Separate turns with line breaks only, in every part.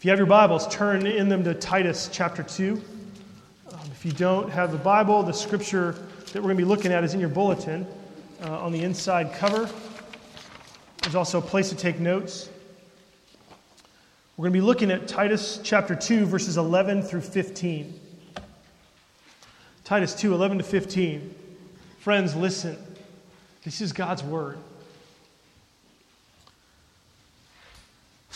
If you have your Bibles, turn in them to Titus chapter 2. Um, if you don't have the Bible, the scripture that we're going to be looking at is in your bulletin uh, on the inside cover. There's also a place to take notes. We're going to be looking at Titus chapter 2, verses 11 through 15. Titus 2, 11 to 15. Friends, listen. This is God's word.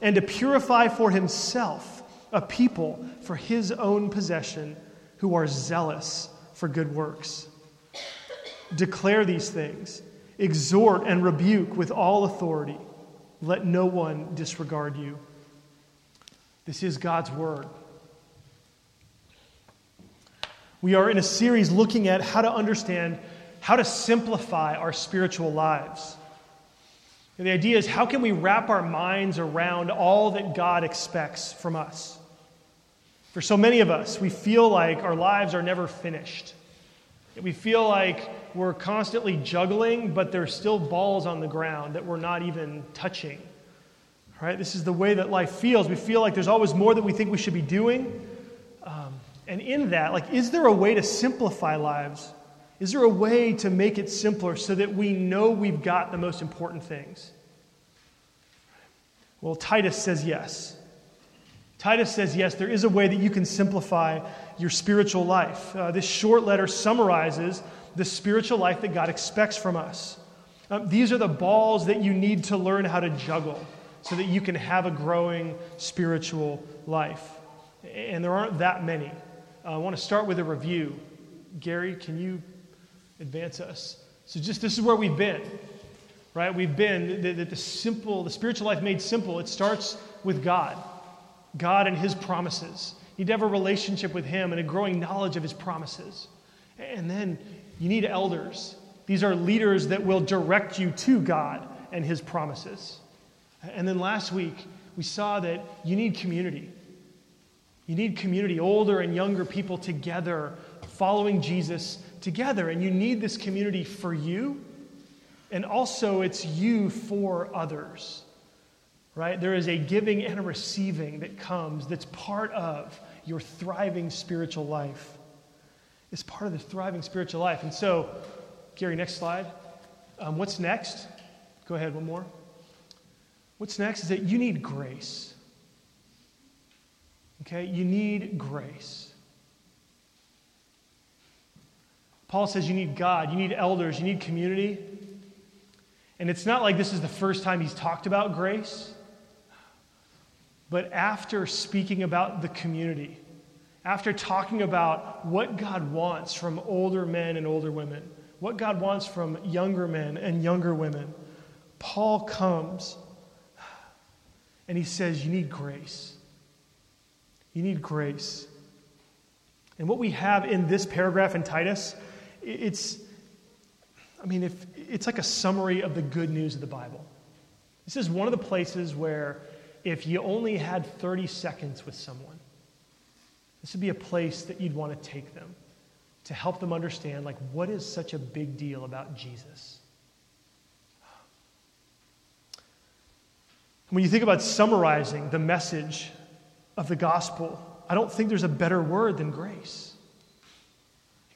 and to purify for himself a people for his own possession who are zealous for good works. Declare these things, exhort and rebuke with all authority. Let no one disregard you. This is God's word. We are in a series looking at how to understand how to simplify our spiritual lives. And the idea is how can we wrap our minds around all that God expects from us? For so many of us, we feel like our lives are never finished. We feel like we're constantly juggling, but there's still balls on the ground that we're not even touching. Right? This is the way that life feels. We feel like there's always more that we think we should be doing. Um, and in that, like, is there a way to simplify lives is there a way to make it simpler so that we know we've got the most important things? Well, Titus says yes. Titus says yes, there is a way that you can simplify your spiritual life. Uh, this short letter summarizes the spiritual life that God expects from us. Um, these are the balls that you need to learn how to juggle so that you can have a growing spiritual life. And there aren't that many. Uh, I want to start with a review. Gary, can you advance us. So, just this is where we've been, right? We've been the, the, the, simple, the spiritual life made simple. It starts with God, God and His promises. You need to have a relationship with Him and a growing knowledge of His promises. And then you need elders. These are leaders that will direct you to God and His promises. And then last week, we saw that you need community. You need community, older and younger people together, following Jesus together. And you need this community for you, and also it's you for others. Right? There is a giving and a receiving that comes that's part of your thriving spiritual life. It's part of the thriving spiritual life. And so, Gary, next slide. Um, what's next? Go ahead, one more. What's next is that you need grace. Okay? You need grace. Paul says you need God, you need elders, you need community. And it's not like this is the first time he's talked about grace. But after speaking about the community, after talking about what God wants from older men and older women, what God wants from younger men and younger women, Paul comes and he says, You need grace. You need grace. And what we have in this paragraph in Titus it's, I mean, if, it's like a summary of the good news of the Bible. This is one of the places where if you only had 30 seconds with someone, this would be a place that you'd want to take them to help them understand, like, what is such a big deal about Jesus? When you think about summarizing the message of the gospel, I don't think there's a better word than grace.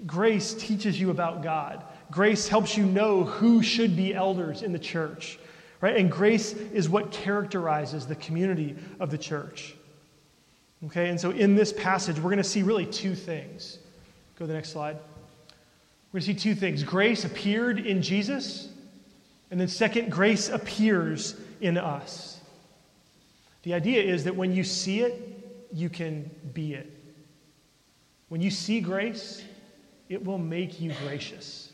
Grace teaches you about God. Grace helps you know who should be elders in the church, right? And grace is what characterizes the community of the church. Okay, and so in this passage, we're going to see really two things. Go to the next slide. We're going to see two things. Grace appeared in Jesus, and then second, grace appears in us. The idea is that when you see it, you can be it. When you see grace, it will make you gracious.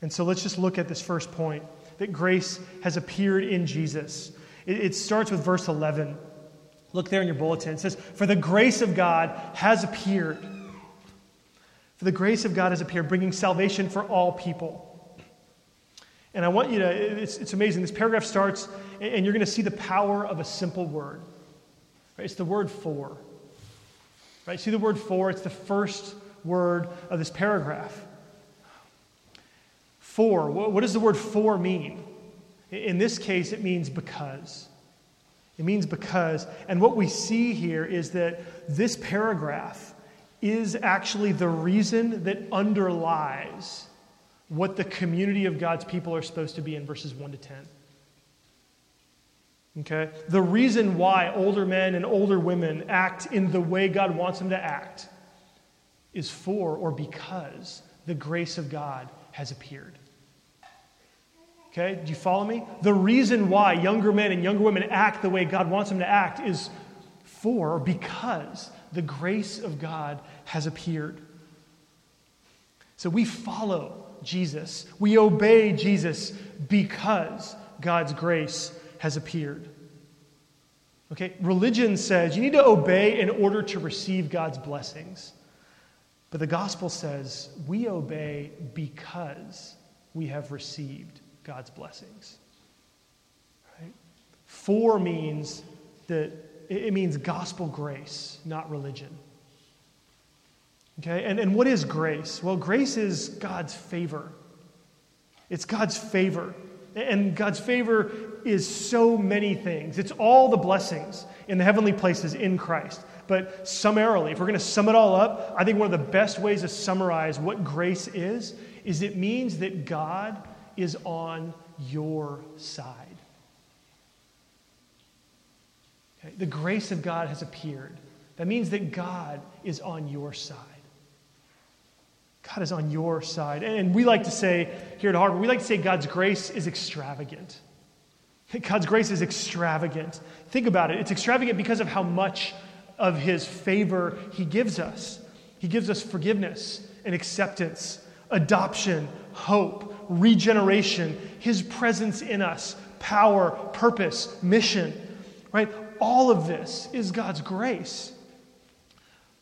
And so let's just look at this first point that grace has appeared in Jesus. It, it starts with verse 11. Look there in your bulletin. It says, For the grace of God has appeared. For the grace of God has appeared, bringing salvation for all people. And I want you to, it's, it's amazing. This paragraph starts, and you're going to see the power of a simple word. Right? It's the word for. Right? See the word for? It's the first word of this paragraph. For. What does the word for mean? In this case, it means because. It means because. And what we see here is that this paragraph is actually the reason that underlies what the community of God's people are supposed to be in verses 1 to 10. Okay? The reason why older men and older women act in the way God wants them to act is for or because the grace of God has appeared. Okay? Do you follow me? The reason why younger men and younger women act the way God wants them to act is for or because the grace of God has appeared. So we follow Jesus. We obey Jesus because God's grace has appeared. Okay, religion says you need to obey in order to receive God's blessings. But the gospel says we obey because we have received God's blessings. Right? For means that it means gospel grace, not religion. Okay, and, and what is grace? Well, grace is God's favor. It's God's favor. And God's favor is so many things. It's all the blessings in the heavenly places in Christ. But summarily, if we're going to sum it all up, I think one of the best ways to summarize what grace is, is it means that God is on your side. Okay? The grace of God has appeared. That means that God is on your side. God is on your side. And we like to say here at Harvard, we like to say God's grace is extravagant. God's grace is extravagant. Think about it. It's extravagant because of how much of his favor he gives us. He gives us forgiveness and acceptance, adoption, hope, regeneration, his presence in us, power, purpose, mission. Right? All of this is God's grace.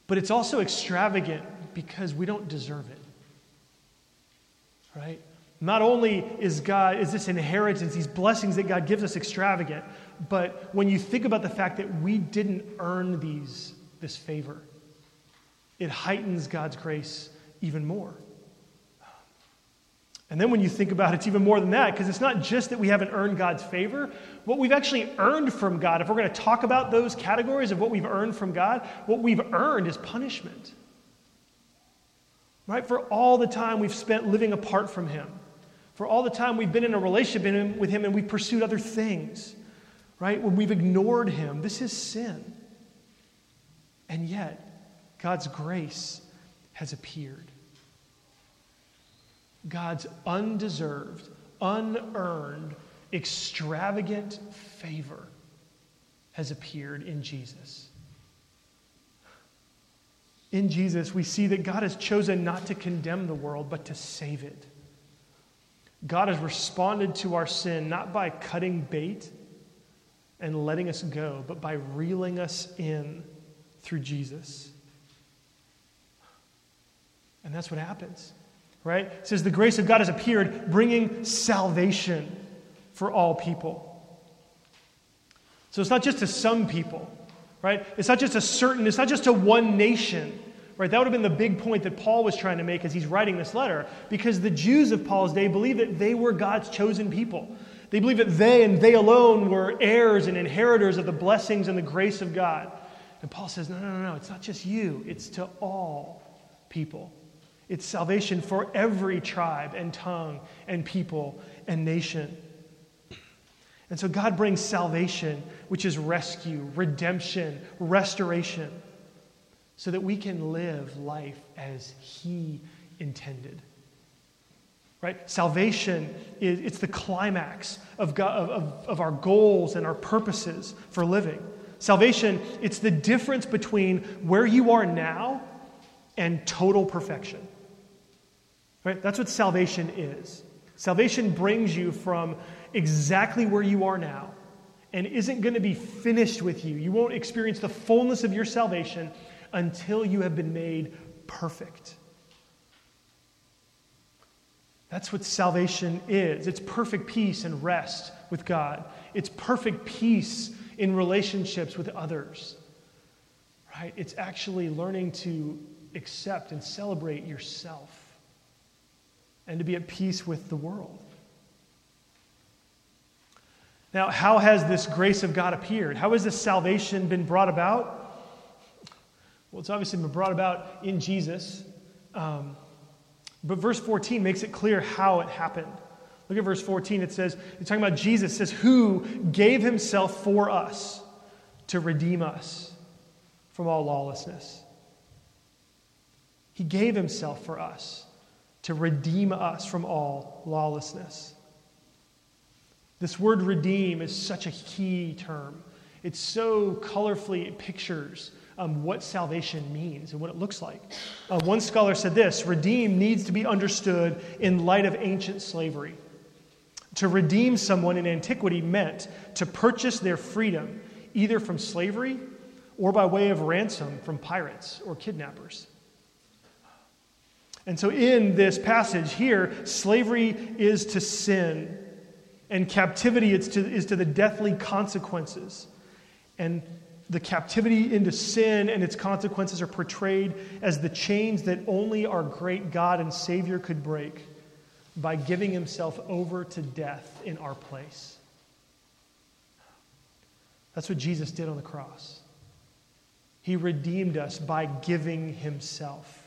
But it's also extravagant because we don't deserve it. Right? Not only is God is this inheritance, these blessings that God gives us extravagant, but when you think about the fact that we didn't earn these this favor, it heightens God's grace even more. And then when you think about it, it's even more than that, because it's not just that we haven't earned God's favor. What we've actually earned from God, if we're going to talk about those categories of what we've earned from God, what we've earned is punishment right? For all the time we've spent living apart from Him, for all the time we've been in a relationship with Him and we've pursued other things, right? When we've ignored Him, this is sin. And yet, God's grace has appeared. God's undeserved, unearned, extravagant favor has appeared in Jesus. In Jesus, we see that God has chosen not to condemn the world, but to save it. God has responded to our sin not by cutting bait and letting us go, but by reeling us in through Jesus. And that's what happens, right? It says, The grace of God has appeared, bringing salvation for all people. So it's not just to some people, right? It's not just a certain, it's not just to one nation. Right? That would have been the big point that Paul was trying to make as he's writing this letter, because the Jews of Paul's day believed that they were God's chosen people. They believed that they and they alone were heirs and inheritors of the blessings and the grace of God. And Paul says, no, no, no, no, it's not just you, it's to all people. It's salvation for every tribe and tongue and people and nation. And so God brings salvation, which is rescue, redemption, restoration so that we can live life as He intended. Right? Salvation is it's the climax of, God, of, of our goals and our purposes for living. Salvation, it's the difference between where you are now and total perfection. Right? That's what salvation is. Salvation brings you from exactly where you are now and isn't going to be finished with you. You won't experience the fullness of your salvation until you have been made perfect. That's what salvation is it's perfect peace and rest with God, it's perfect peace in relationships with others. Right? It's actually learning to accept and celebrate yourself and to be at peace with the world. Now, how has this grace of God appeared? How has this salvation been brought about? Well, it's obviously been brought about in Jesus. Um, but verse 14 makes it clear how it happened. Look at verse 14. It says, it's talking about Jesus, says, who gave himself for us to redeem us from all lawlessness. He gave himself for us to redeem us from all lawlessness. This word redeem is such a key term. It so colorfully pictures um, what salvation means and what it looks like. Uh, one scholar said this redeem needs to be understood in light of ancient slavery. To redeem someone in antiquity meant to purchase their freedom either from slavery or by way of ransom from pirates or kidnappers. And so, in this passage here, slavery is to sin, and captivity is to, is to the deathly consequences. And the captivity into sin and its consequences are portrayed as the chains that only our great God and Savior could break by giving himself over to death in our place. That's what Jesus did on the cross. He redeemed us by giving himself.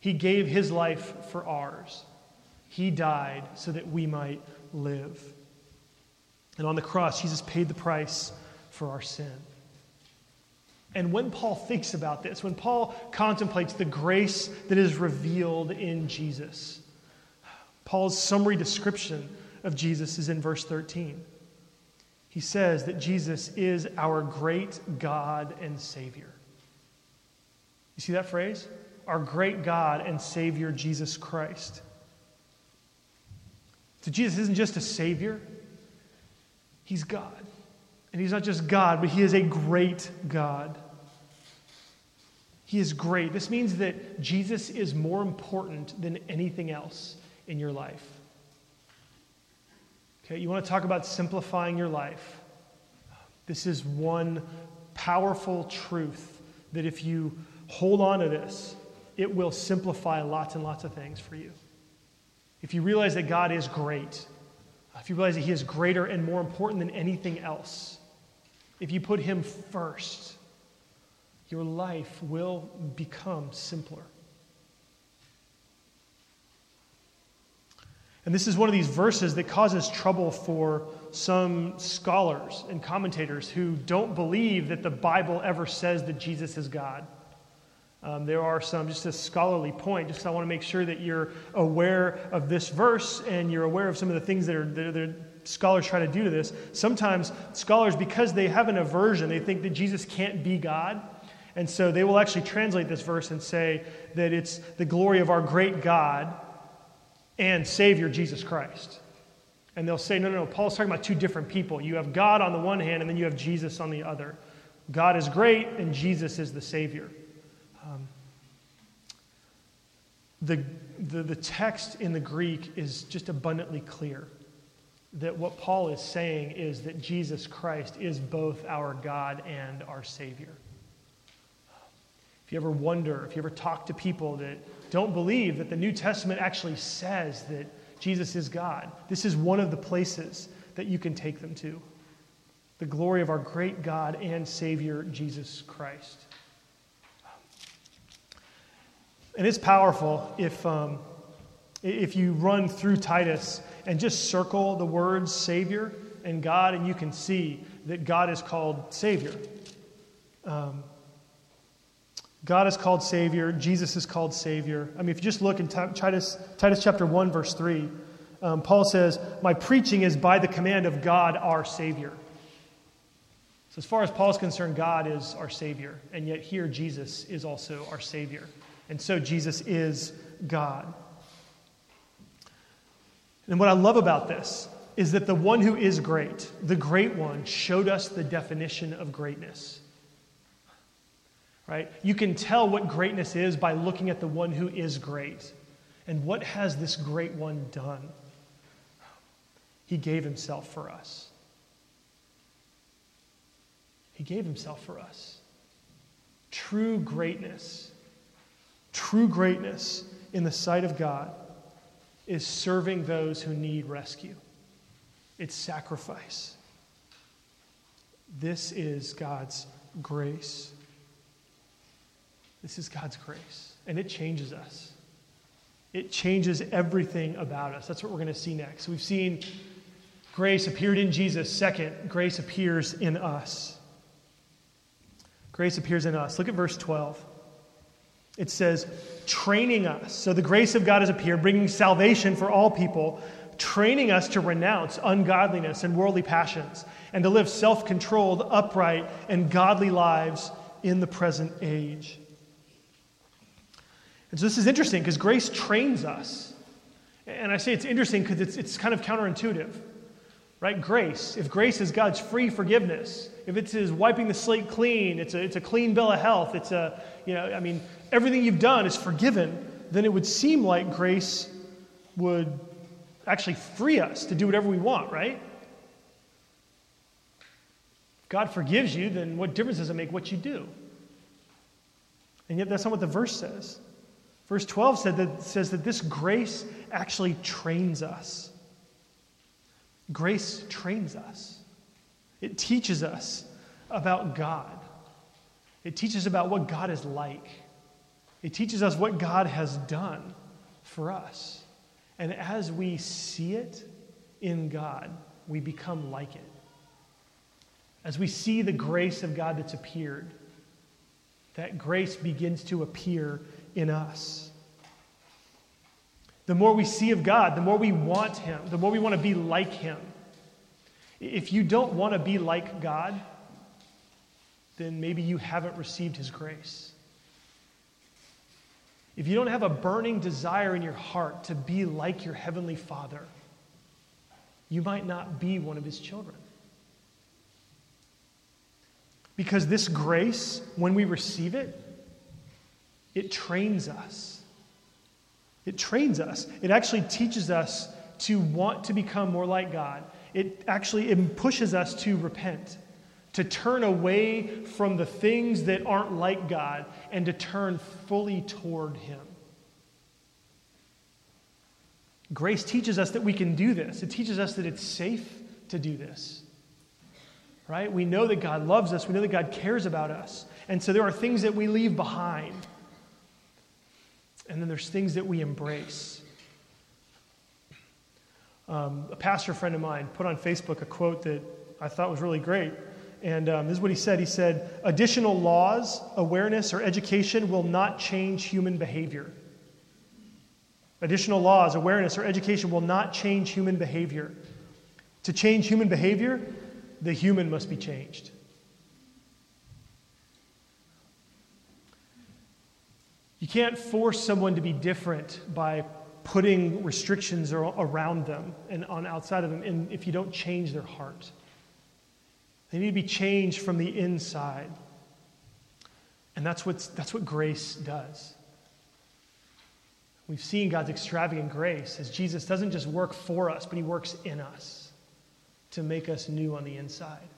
He gave his life for ours. He died so that we might live. And on the cross, Jesus paid the price for our sin. And when Paul thinks about this, when Paul contemplates the grace that is revealed in Jesus, Paul's summary description of Jesus is in verse 13. He says that Jesus is our great God and Savior. You see that phrase? Our great God and Savior, Jesus Christ. So Jesus isn't just a Savior, He's God. And He's not just God, but He is a great God. He is great. This means that Jesus is more important than anything else in your life. Okay, you want to talk about simplifying your life? This is one powerful truth that if you hold on to this, it will simplify lots and lots of things for you. If you realize that God is great, if you realize that He is greater and more important than anything else, if you put Him first, your life will become simpler. And this is one of these verses that causes trouble for some scholars and commentators who don't believe that the Bible ever says that Jesus is God. Um, there are some, just a scholarly point, just I want to make sure that you're aware of this verse and you're aware of some of the things that, are, that, that scholars try to do to this. Sometimes scholars, because they have an aversion, they think that Jesus can't be God. And so they will actually translate this verse and say that it's the glory of our great God and Savior, Jesus Christ. And they'll say, no, no, no, Paul's talking about two different people. You have God on the one hand, and then you have Jesus on the other. God is great, and Jesus is the Savior. Um, the, the, the text in the Greek is just abundantly clear that what Paul is saying is that Jesus Christ is both our God and our Savior. If you ever wonder, if you ever talk to people that don't believe that the New Testament actually says that Jesus is God, this is one of the places that you can take them to. The glory of our great God and Savior, Jesus Christ. And it's powerful if, um, if you run through Titus and just circle the words Savior and God, and you can see that God is called Savior. Um, God is called Savior. Jesus is called Savior. I mean, if you just look in Titus, Titus chapter 1, verse 3, um, Paul says, My preaching is by the command of God, our Savior. So, as far as Paul's concerned, God is our Savior. And yet, here, Jesus is also our Savior. And so, Jesus is God. And what I love about this is that the one who is great, the great one, showed us the definition of greatness. Right? You can tell what greatness is by looking at the one who is great. And what has this great one done? He gave himself for us. He gave himself for us. True greatness, true greatness in the sight of God is serving those who need rescue. It's sacrifice. This is God's grace. This is God's grace. And it changes us. It changes everything about us. That's what we're going to see next. We've seen grace appeared in Jesus. Second, grace appears in us. Grace appears in us. Look at verse 12. It says, training us. So the grace of God has appeared, bringing salvation for all people, training us to renounce ungodliness and worldly passions, and to live self controlled, upright, and godly lives in the present age. And so this is interesting because grace trains us. And I say it's interesting because it's, it's kind of counterintuitive, right? Grace. If grace is God's free forgiveness, if it's his wiping the slate clean, it's a, it's a clean bill of health, it's a, you know, I mean, everything you've done is forgiven, then it would seem like grace would actually free us to do whatever we want, right? If God forgives you, then what difference does it make what you do? And yet, that's not what the verse says. Verse 12 said that, says that this grace actually trains us. Grace trains us, it teaches us about God, it teaches about what God is like, it teaches us what God has done for us. And as we see it in God, we become like it. As we see the grace of God that's appeared, that grace begins to appear in us. The more we see of God, the more we want Him, the more we want to be like Him. If you don't want to be like God, then maybe you haven't received His grace. If you don't have a burning desire in your heart to be like your Heavenly Father, you might not be one of His children. Because this grace, when we receive it, it trains us. It trains us. It actually teaches us to want to become more like God. It actually it pushes us to repent, to turn away from the things that aren't like God and to turn fully toward Him. Grace teaches us that we can do this. It teaches us that it's safe to do this. Right? We know that God loves us. We know that God cares about us. And so there are things that we leave behind and then there's things that we embrace. Um, a pastor friend of mine put on Facebook a quote that I thought was really great. And um, this is what he said. He said, Additional laws, awareness, or education will not change human behavior. Additional laws, awareness, or education will not change human behavior. To change human behavior, the human must be changed. You can't force someone to be different by putting restrictions around them and on outside of them and if you don't change their heart. They need to be changed from the inside. And that's, what's, that's what grace does. We've seen God's extravagant grace as Jesus doesn't just work for us, but he works in us to make us new on the inside.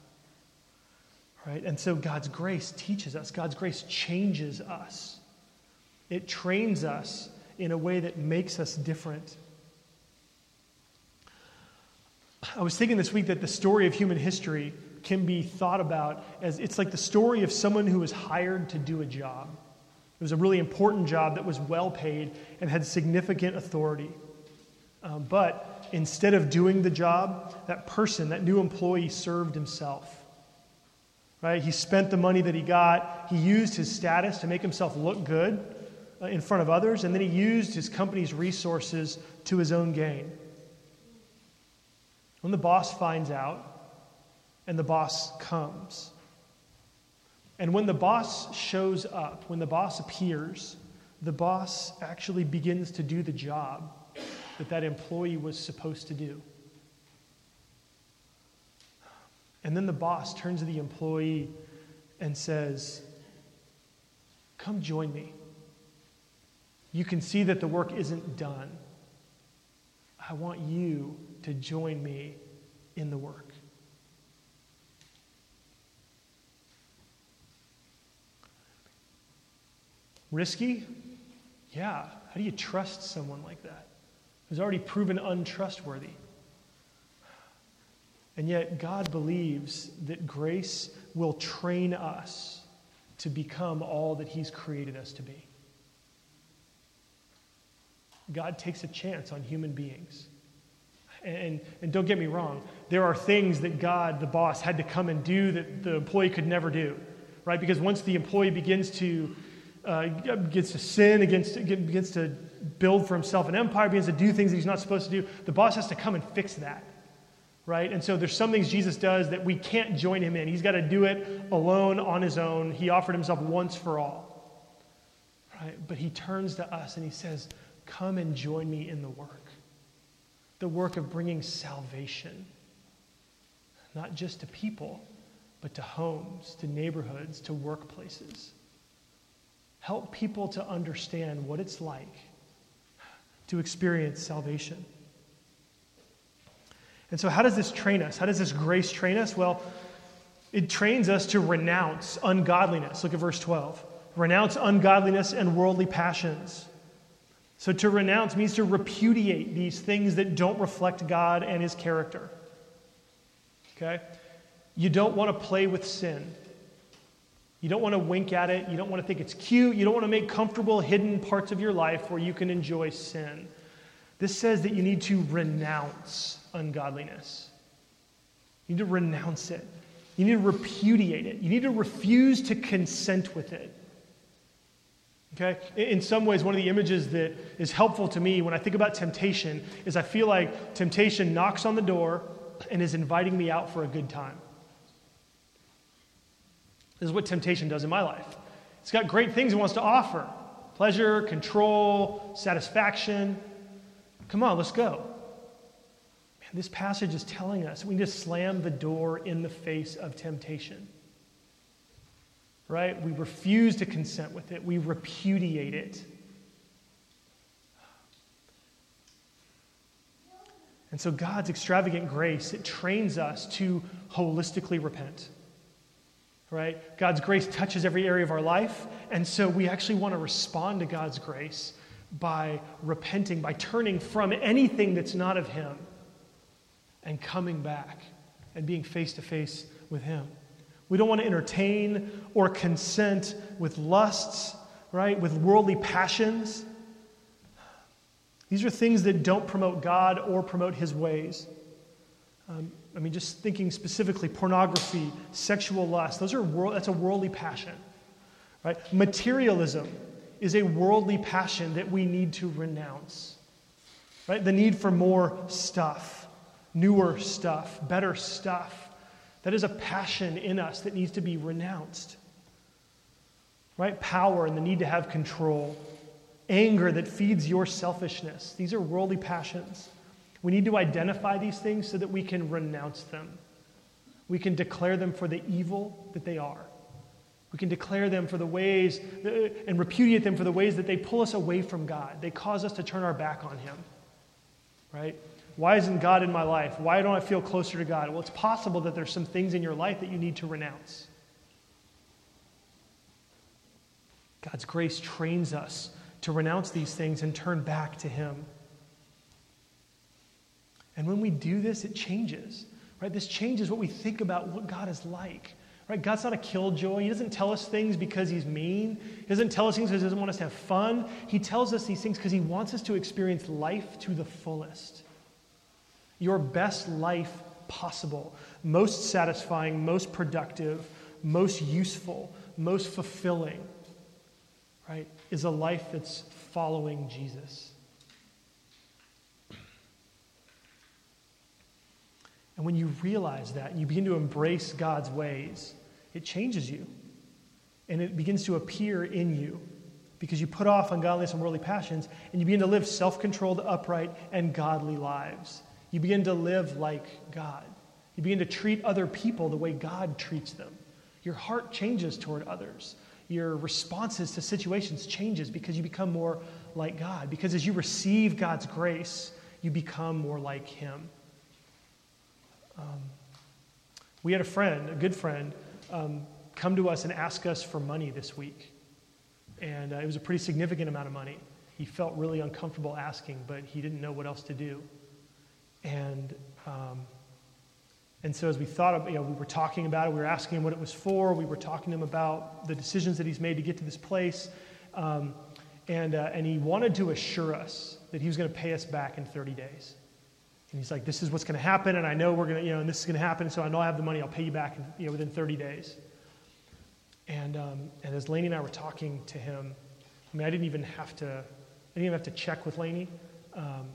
Right? And so God's grace teaches us, God's grace changes us. It trains us in a way that makes us different. I was thinking this week that the story of human history can be thought about as it's like the story of someone who was hired to do a job. It was a really important job that was well paid and had significant authority. Um, but instead of doing the job, that person, that new employee, served himself. Right? He spent the money that he got. He used his status to make himself look good Uh, in front of others, and then he used his company's resources to his own gain. When the boss finds out, and the boss comes, and when the boss shows up, when the boss appears, the boss actually begins to do the job that that employee was supposed to do. And then the boss turns to the employee and says, Come join me. You can see that the work isn't done. I want you to join me in the work. Risky? Yeah. How do you trust someone like that who's already proven untrustworthy? And yet, God believes that grace will train us to become all that He's created us to be. God takes a chance on human beings. And, and don't get me wrong, there are things that God, the boss, had to come and do that the employee could never do, right? Because once the employee begins to uh, begins to sin, begins to, begins to build for himself an empire, begins to do things that he's not supposed to do, the boss has to come and fix that, right? And so there's some things Jesus does that we can't join him in. He's got to do it alone on his own. He offered himself once for all, right? But he turns to us and he says, Come and join me in the work. The work of bringing salvation, not just to people, but to homes, to neighborhoods, to workplaces. Help people to understand what it's like to experience salvation. And so, how does this train us? How does this grace train us? Well, it trains us to renounce ungodliness. Look at verse 12. Renounce ungodliness and worldly passions so to renounce means to repudiate these things that don't reflect God and his character. Okay? You don't want to play with sin. You don't want to wink at it. You don't want to think it's cute. You don't want to make comfortable hidden parts of your life where you can enjoy sin. This says that you need to renounce ungodliness. You need to renounce it. You need to repudiate it. You need to refuse to consent with it. Okay? In some ways, one of the images that is helpful to me when I think about temptation is I feel like temptation knocks on the door and is inviting me out for a good time. This is what temptation does in my life. It's got great things it wants to offer pleasure, control, satisfaction. Come on, let's go. Man, this passage is telling us we need to slam the door in the face of temptation right? We refuse to consent with it, we repudiate it. And so God's extravagant grace, it trains us to holistically repent. Right? God's grace touches every area of our life, and so we actually want to respond to God's grace by repenting, by turning from anything that's not of Him and coming back and being face to face with Him. We don't want to entertain or consent with lusts, right? With worldly passions. These are things that don't promote God or promote His ways. Um, I mean, just thinking specifically, pornography, sexual lust, those are world, that's a worldly passion, right? Materialism is a worldly passion that we need to renounce, right? The need for more stuff, newer stuff, better stuff. That is a passion in us that needs to be renounced. Right? Power and the need to have control. Anger that feeds your selfishness. These are worldly passions. We need to identify these things so that we can renounce them. We can declare them for the evil that they are. We can declare them for the ways uh, and repudiate them for the ways that they pull us away from God. They cause us to turn our back on Him. Right? Why isn't God in my life? Why don't I feel closer to God? Well, it's possible that there's some things in your life that you need to renounce. God's grace trains us to renounce these things and turn back to Him. And when we do this, it changes. Right? This changes what we think about what God is like. Right? God's not a killjoy. He doesn't tell us things because he's mean. He doesn't tell us things because he doesn't want us to have fun. He tells us these things because he wants us to experience life to the fullest your best life possible, most satisfying, most productive, most useful, most fulfilling, right, is a life that's following Jesus. And when you realize that and you begin to embrace God's ways, it changes you. And it begins to appear in you because you put off ungodliness and worldly passions and you begin to live self controlled, upright, and godly lives. You begin to live like God. You begin to treat other people the way God treats them. Your heart changes toward others. Your responses to situations changes because you become more like God. Because as you receive God's grace, you become more like Him. Um, we had a friend, a good friend, um, come to us and ask us for money this week. And uh, it was a pretty significant amount of money. He felt really uncomfortable asking, but he didn't know what else to do. And, um, and so as we thought of, you know, we were talking about it, we were asking him what it was for, we were talking to him about the decisions that he's made to get to this place. Um, and, uh, and he wanted to assure us that he was going to pay us back in 30 days. And he's like, this is what's going to happen, and I know we're going to, you know, and this is going to happen, so I know I have the money, I'll pay you back in, you know, within 30 days. And, um, and as Lainey and I were talking to him, I mean, I didn't even have to, I didn't even have to check with Lainey. Um,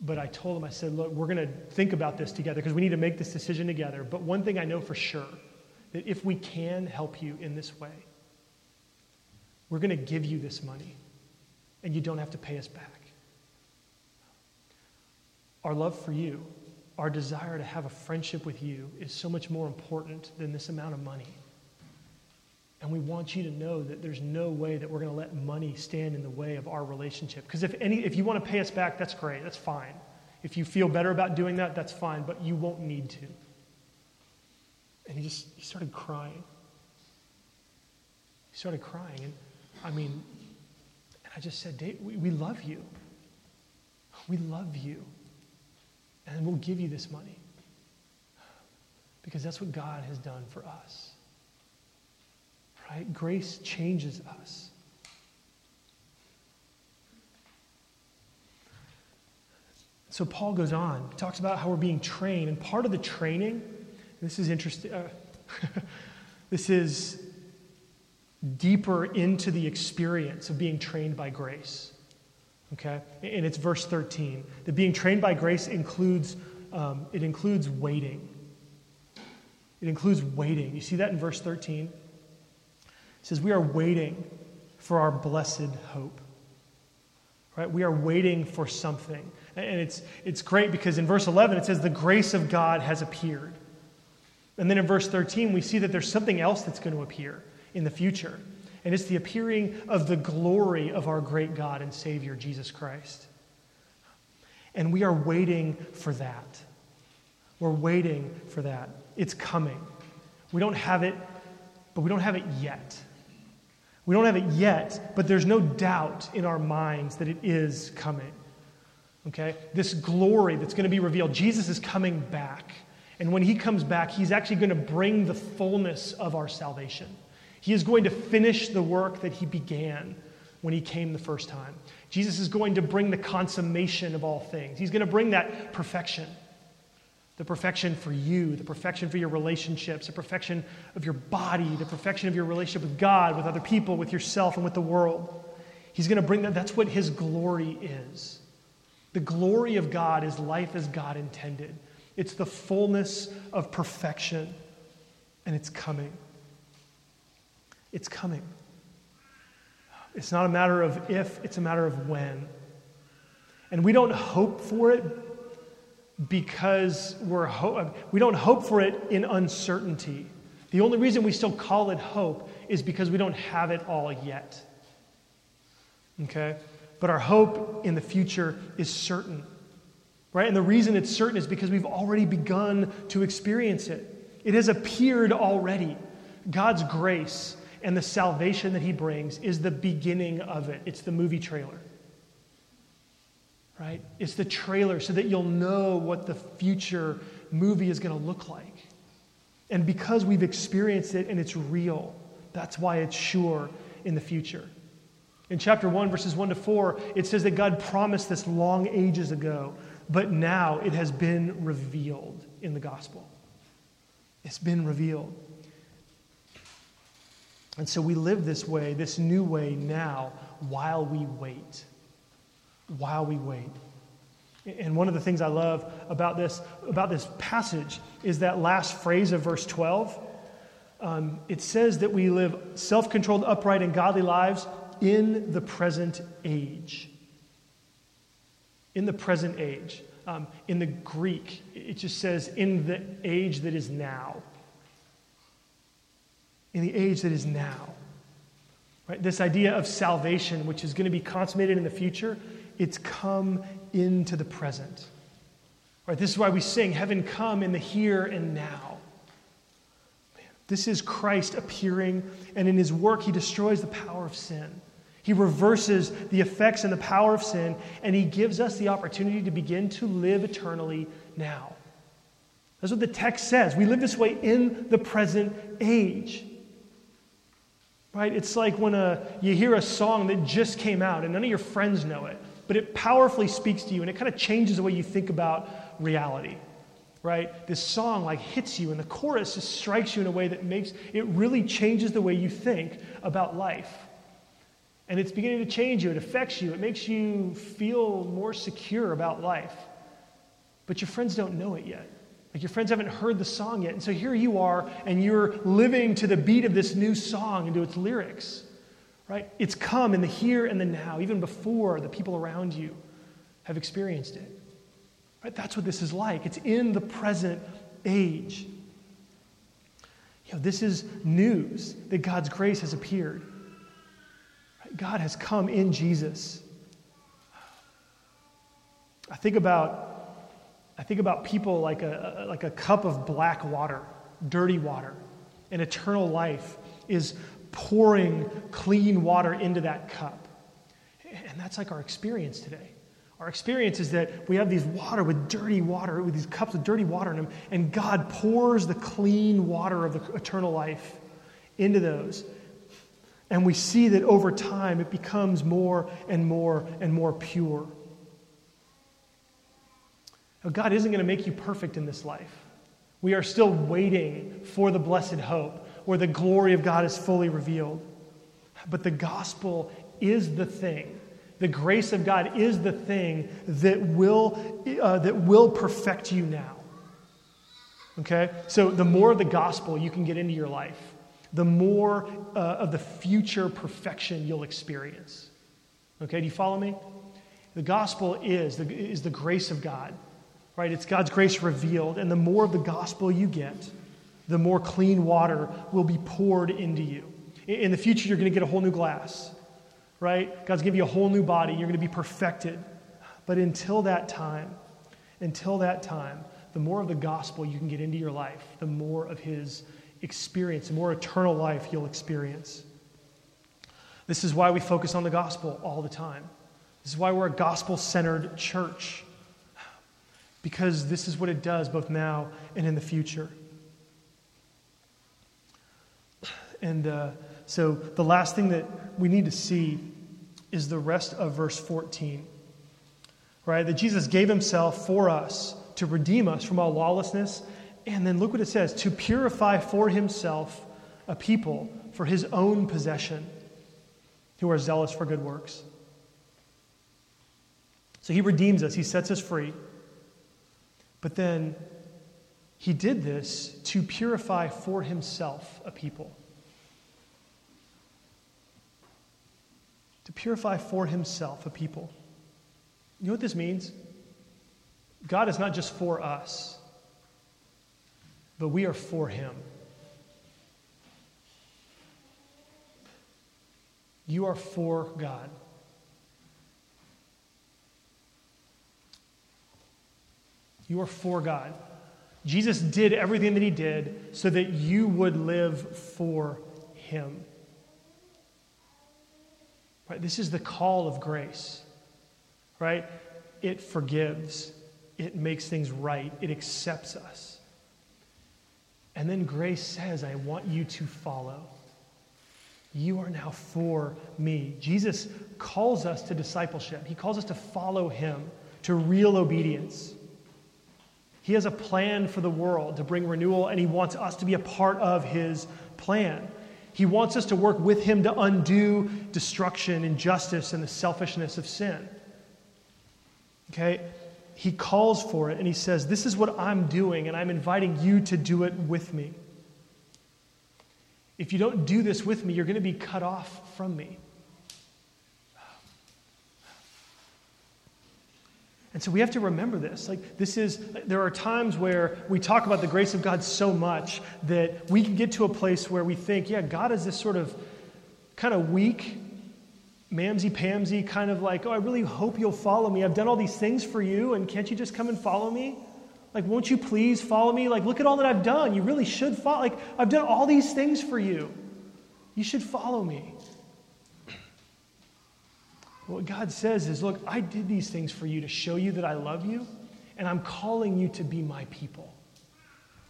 but I told him, I said, look, we're going to think about this together because we need to make this decision together. But one thing I know for sure that if we can help you in this way, we're going to give you this money and you don't have to pay us back. Our love for you, our desire to have a friendship with you is so much more important than this amount of money. And we want you to know that there's no way that we're going to let money stand in the way of our relationship. Because if, any, if you want to pay us back, that's great, that's fine. If you feel better about doing that, that's fine, but you won't need to. And he just he started crying. He started crying. And I mean, and I just said, Dave, we, we love you. We love you. And we'll give you this money. Because that's what God has done for us. Right? Grace changes us. So Paul goes on, talks about how we're being trained. And part of the training, this is interesting, uh, this is deeper into the experience of being trained by grace. Okay? And it's verse 13. That being trained by grace includes, um, it includes waiting. It includes waiting. You see that in verse 13? Says, We are waiting for our blessed hope. Right? We are waiting for something. And it's, it's great because in verse 11 it says, The grace of God has appeared. And then in verse 13, we see that there's something else that's going to appear in the future and it's the appearing of the glory of our great God and Savior, Jesus Christ. And we are waiting for that. We're waiting for that. It's coming. We don't have it, but we don't have it yet. We don't have it yet, but there's no doubt in our minds that it is coming. Okay? This glory that's going to be revealed. Jesus is coming back. And when he comes back, he's actually going to bring the fullness of our salvation. He is going to finish the work that he began when he came the first time. Jesus is going to bring the consummation of all things. He's going to bring that perfection the perfection for you, the perfection for your relationships, the perfection of your body, the perfection of your relationship with God, with other people, with yourself, and with the world. He's going to bring that. That's what his glory is. The glory of God is life as God intended, it's the fullness of perfection, and it's coming. It's coming. It's not a matter of if, it's a matter of when. And we don't hope for it because we're ho- we don't hope for it in uncertainty. The only reason we still call it hope is because we don't have it all yet. Okay? But our hope in the future is certain. Right? And the reason it's certain is because we've already begun to experience it. It has appeared already. God's grace and the salvation that he brings is the beginning of it. It's the movie trailer. Right? It's the trailer so that you'll know what the future movie is going to look like. And because we've experienced it and it's real, that's why it's sure in the future. In chapter 1, verses 1 to 4, it says that God promised this long ages ago, but now it has been revealed in the gospel. It's been revealed. And so we live this way, this new way now, while we wait. While we wait. And one of the things I love about this, about this passage is that last phrase of verse 12. Um, it says that we live self controlled, upright, and godly lives in the present age. In the present age. Um, in the Greek, it just says, in the age that is now. In the age that is now. Right? This idea of salvation, which is going to be consummated in the future, it's come into the present. Right? This is why we sing, Heaven come in the here and now. This is Christ appearing, and in his work, he destroys the power of sin. He reverses the effects and the power of sin, and he gives us the opportunity to begin to live eternally now. That's what the text says. We live this way in the present age. Right? It's like when a, you hear a song that just came out and none of your friends know it, but it powerfully speaks to you and it kind of changes the way you think about reality. Right? This song like hits you and the chorus just strikes you in a way that makes it really changes the way you think about life. And it's beginning to change you. It affects you. It makes you feel more secure about life. But your friends don't know it yet. Like your friends haven't heard the song yet. And so here you are, and you're living to the beat of this new song and to its lyrics. Right? It's come in the here and the now, even before the people around you have experienced it. Right? That's what this is like. It's in the present age. You know, this is news that God's grace has appeared. Right? God has come in Jesus. I think about I think about people like a, like a cup of black water, dirty water. And eternal life is pouring clean water into that cup. And that's like our experience today. Our experience is that we have these water with dirty water, with these cups with dirty water in them, and God pours the clean water of the eternal life into those. And we see that over time it becomes more and more and more pure. Now, God isn't going to make you perfect in this life. We are still waiting for the blessed hope where the glory of God is fully revealed. But the gospel is the thing. The grace of God is the thing that will, uh, that will perfect you now. Okay? So, the more of the gospel you can get into your life, the more uh, of the future perfection you'll experience. Okay? Do you follow me? The gospel is the, is the grace of God right? It's God's grace revealed. And the more of the gospel you get, the more clean water will be poured into you. In the future, you're going to get a whole new glass, right? God's going to give you a whole new body. You're going to be perfected. But until that time, until that time, the more of the gospel you can get into your life, the more of his experience, the more eternal life you'll experience. This is why we focus on the gospel all the time. This is why we're a gospel centered church because this is what it does both now and in the future. And uh, so the last thing that we need to see is the rest of verse 14. Right? That Jesus gave himself for us to redeem us from all lawlessness. And then look what it says to purify for himself a people for his own possession who are zealous for good works. So he redeems us, he sets us free. But then he did this to purify for himself a people. To purify for himself a people. You know what this means? God is not just for us, but we are for him. You are for God. You are for God. Jesus did everything that he did so that you would live for him. Right? This is the call of grace. Right? It forgives. It makes things right. It accepts us. And then grace says, I want you to follow. You are now for me. Jesus calls us to discipleship. He calls us to follow him, to real obedience. He has a plan for the world to bring renewal, and He wants us to be a part of His plan. He wants us to work with Him to undo destruction, injustice, and the selfishness of sin. Okay? He calls for it and He says, This is what I'm doing, and I'm inviting you to do it with me. If you don't do this with me, you're going to be cut off from me. And so we have to remember this. Like, this is, there are times where we talk about the grace of God so much that we can get to a place where we think, yeah, God is this sort of kind of weak, mamsy pamsy, kind of like, oh, I really hope you'll follow me. I've done all these things for you, and can't you just come and follow me? Like, won't you please follow me? Like, look at all that I've done. You really should follow. Like, I've done all these things for you. You should follow me. What God says is, look, I did these things for you to show you that I love you, and I'm calling you to be my people.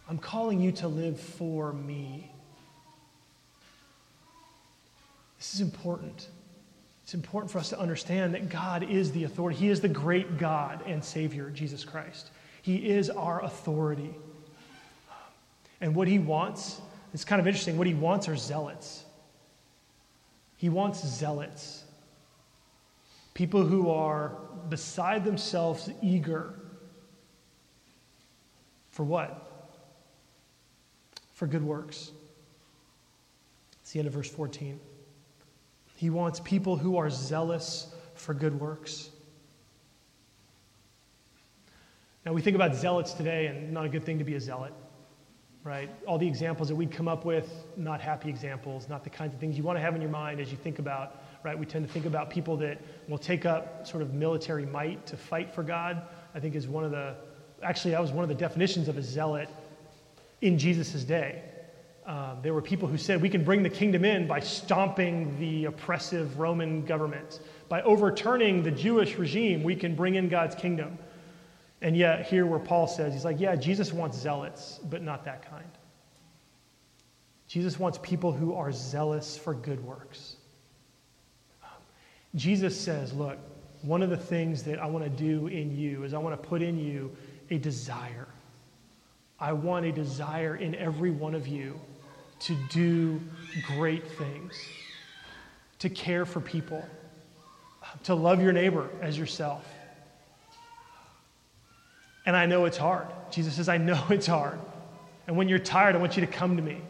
I'm calling you to live for me. This is important. It's important for us to understand that God is the authority. He is the great God and Savior, Jesus Christ. He is our authority. And what He wants, it's kind of interesting, what He wants are zealots. He wants zealots. People who are beside themselves eager for what? For good works. It's the end of verse 14. He wants people who are zealous for good works. Now, we think about zealots today, and not a good thing to be a zealot, right? All the examples that we'd come up with, not happy examples, not the kinds of things you want to have in your mind as you think about right? We tend to think about people that will take up sort of military might to fight for God. I think is one of the, actually, that was one of the definitions of a zealot in Jesus' day. Um, there were people who said we can bring the kingdom in by stomping the oppressive Roman government. By overturning the Jewish regime, we can bring in God's kingdom. And yet, here where Paul says, he's like, yeah, Jesus wants zealots, but not that kind. Jesus wants people who are zealous for good works. Jesus says, Look, one of the things that I want to do in you is I want to put in you a desire. I want a desire in every one of you to do great things, to care for people, to love your neighbor as yourself. And I know it's hard. Jesus says, I know it's hard. And when you're tired, I want you to come to me.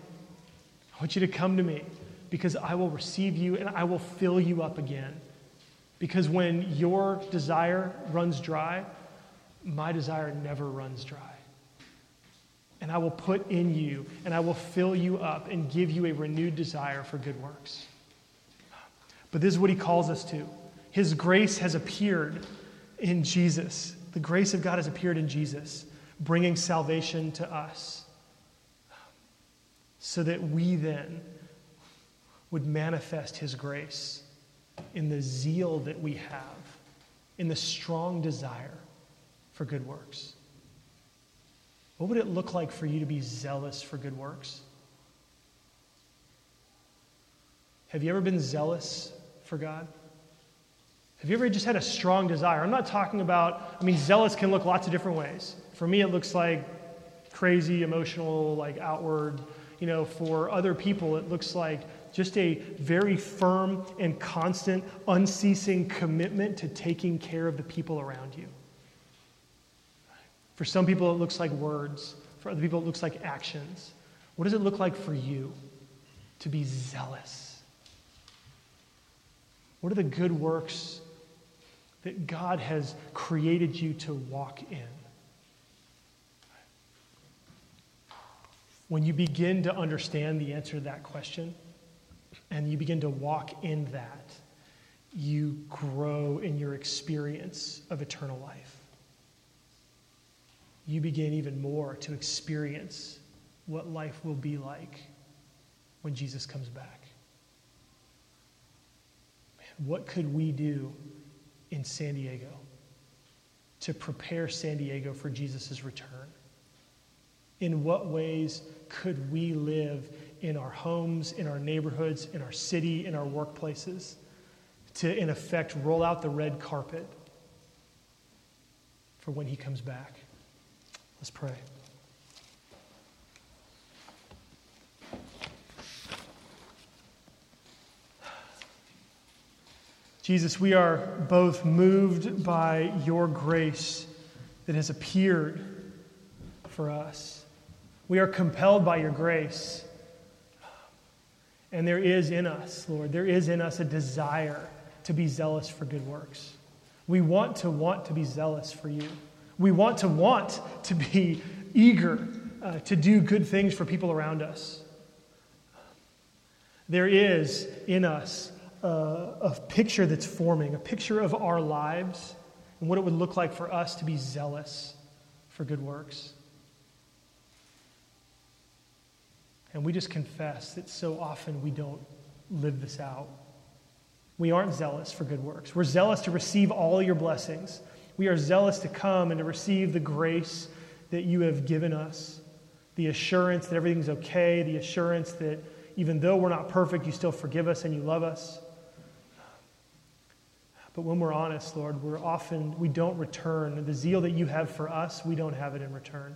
I want you to come to me because I will receive you and I will fill you up again. Because when your desire runs dry, my desire never runs dry. And I will put in you, and I will fill you up and give you a renewed desire for good works. But this is what he calls us to. His grace has appeared in Jesus. The grace of God has appeared in Jesus, bringing salvation to us. So that we then would manifest his grace in the zeal that we have, in the strong desire for good works? What would it look like for you to be zealous for good works? Have you ever been zealous for God? Have you ever just had a strong desire? I'm not talking about, I mean, zealous can look lots of different ways. For me, it looks like crazy, emotional, like outward. You know, for other people, it looks like just a very firm and constant, unceasing commitment to taking care of the people around you. For some people, it looks like words. For other people, it looks like actions. What does it look like for you to be zealous? What are the good works that God has created you to walk in? When you begin to understand the answer to that question, and you begin to walk in that, you grow in your experience of eternal life. You begin even more to experience what life will be like when Jesus comes back. Man, what could we do in San Diego to prepare San Diego for Jesus' return? In what ways could we live in our homes, in our neighborhoods, in our city, in our workplaces, to, in effect, roll out the red carpet for when he comes back. Let's pray. Jesus, we are both moved by your grace that has appeared for us. We are compelled by your grace and there is in us, Lord, there is in us a desire to be zealous for good works. We want to want to be zealous for you. We want to want to be eager uh, to do good things for people around us. There is in us uh, a picture that's forming, a picture of our lives and what it would look like for us to be zealous for good works. And we just confess that so often we don't live this out. We aren't zealous for good works. We're zealous to receive all your blessings. We are zealous to come and to receive the grace that you have given us, the assurance that everything's okay, the assurance that even though we're not perfect, you still forgive us and you love us. But when we're honest, Lord, we're often, we don't return. The zeal that you have for us, we don't have it in return.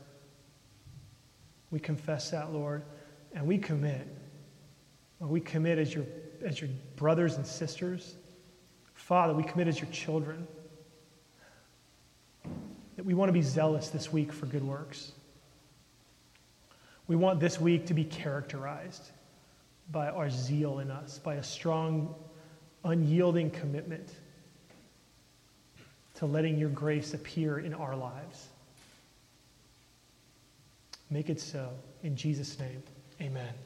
We confess that, Lord, and we commit. We commit as your, as your brothers and sisters. Father, we commit as your children that we want to be zealous this week for good works. We want this week to be characterized by our zeal in us, by a strong, unyielding commitment to letting your grace appear in our lives. Make it so. In Jesus' name, amen.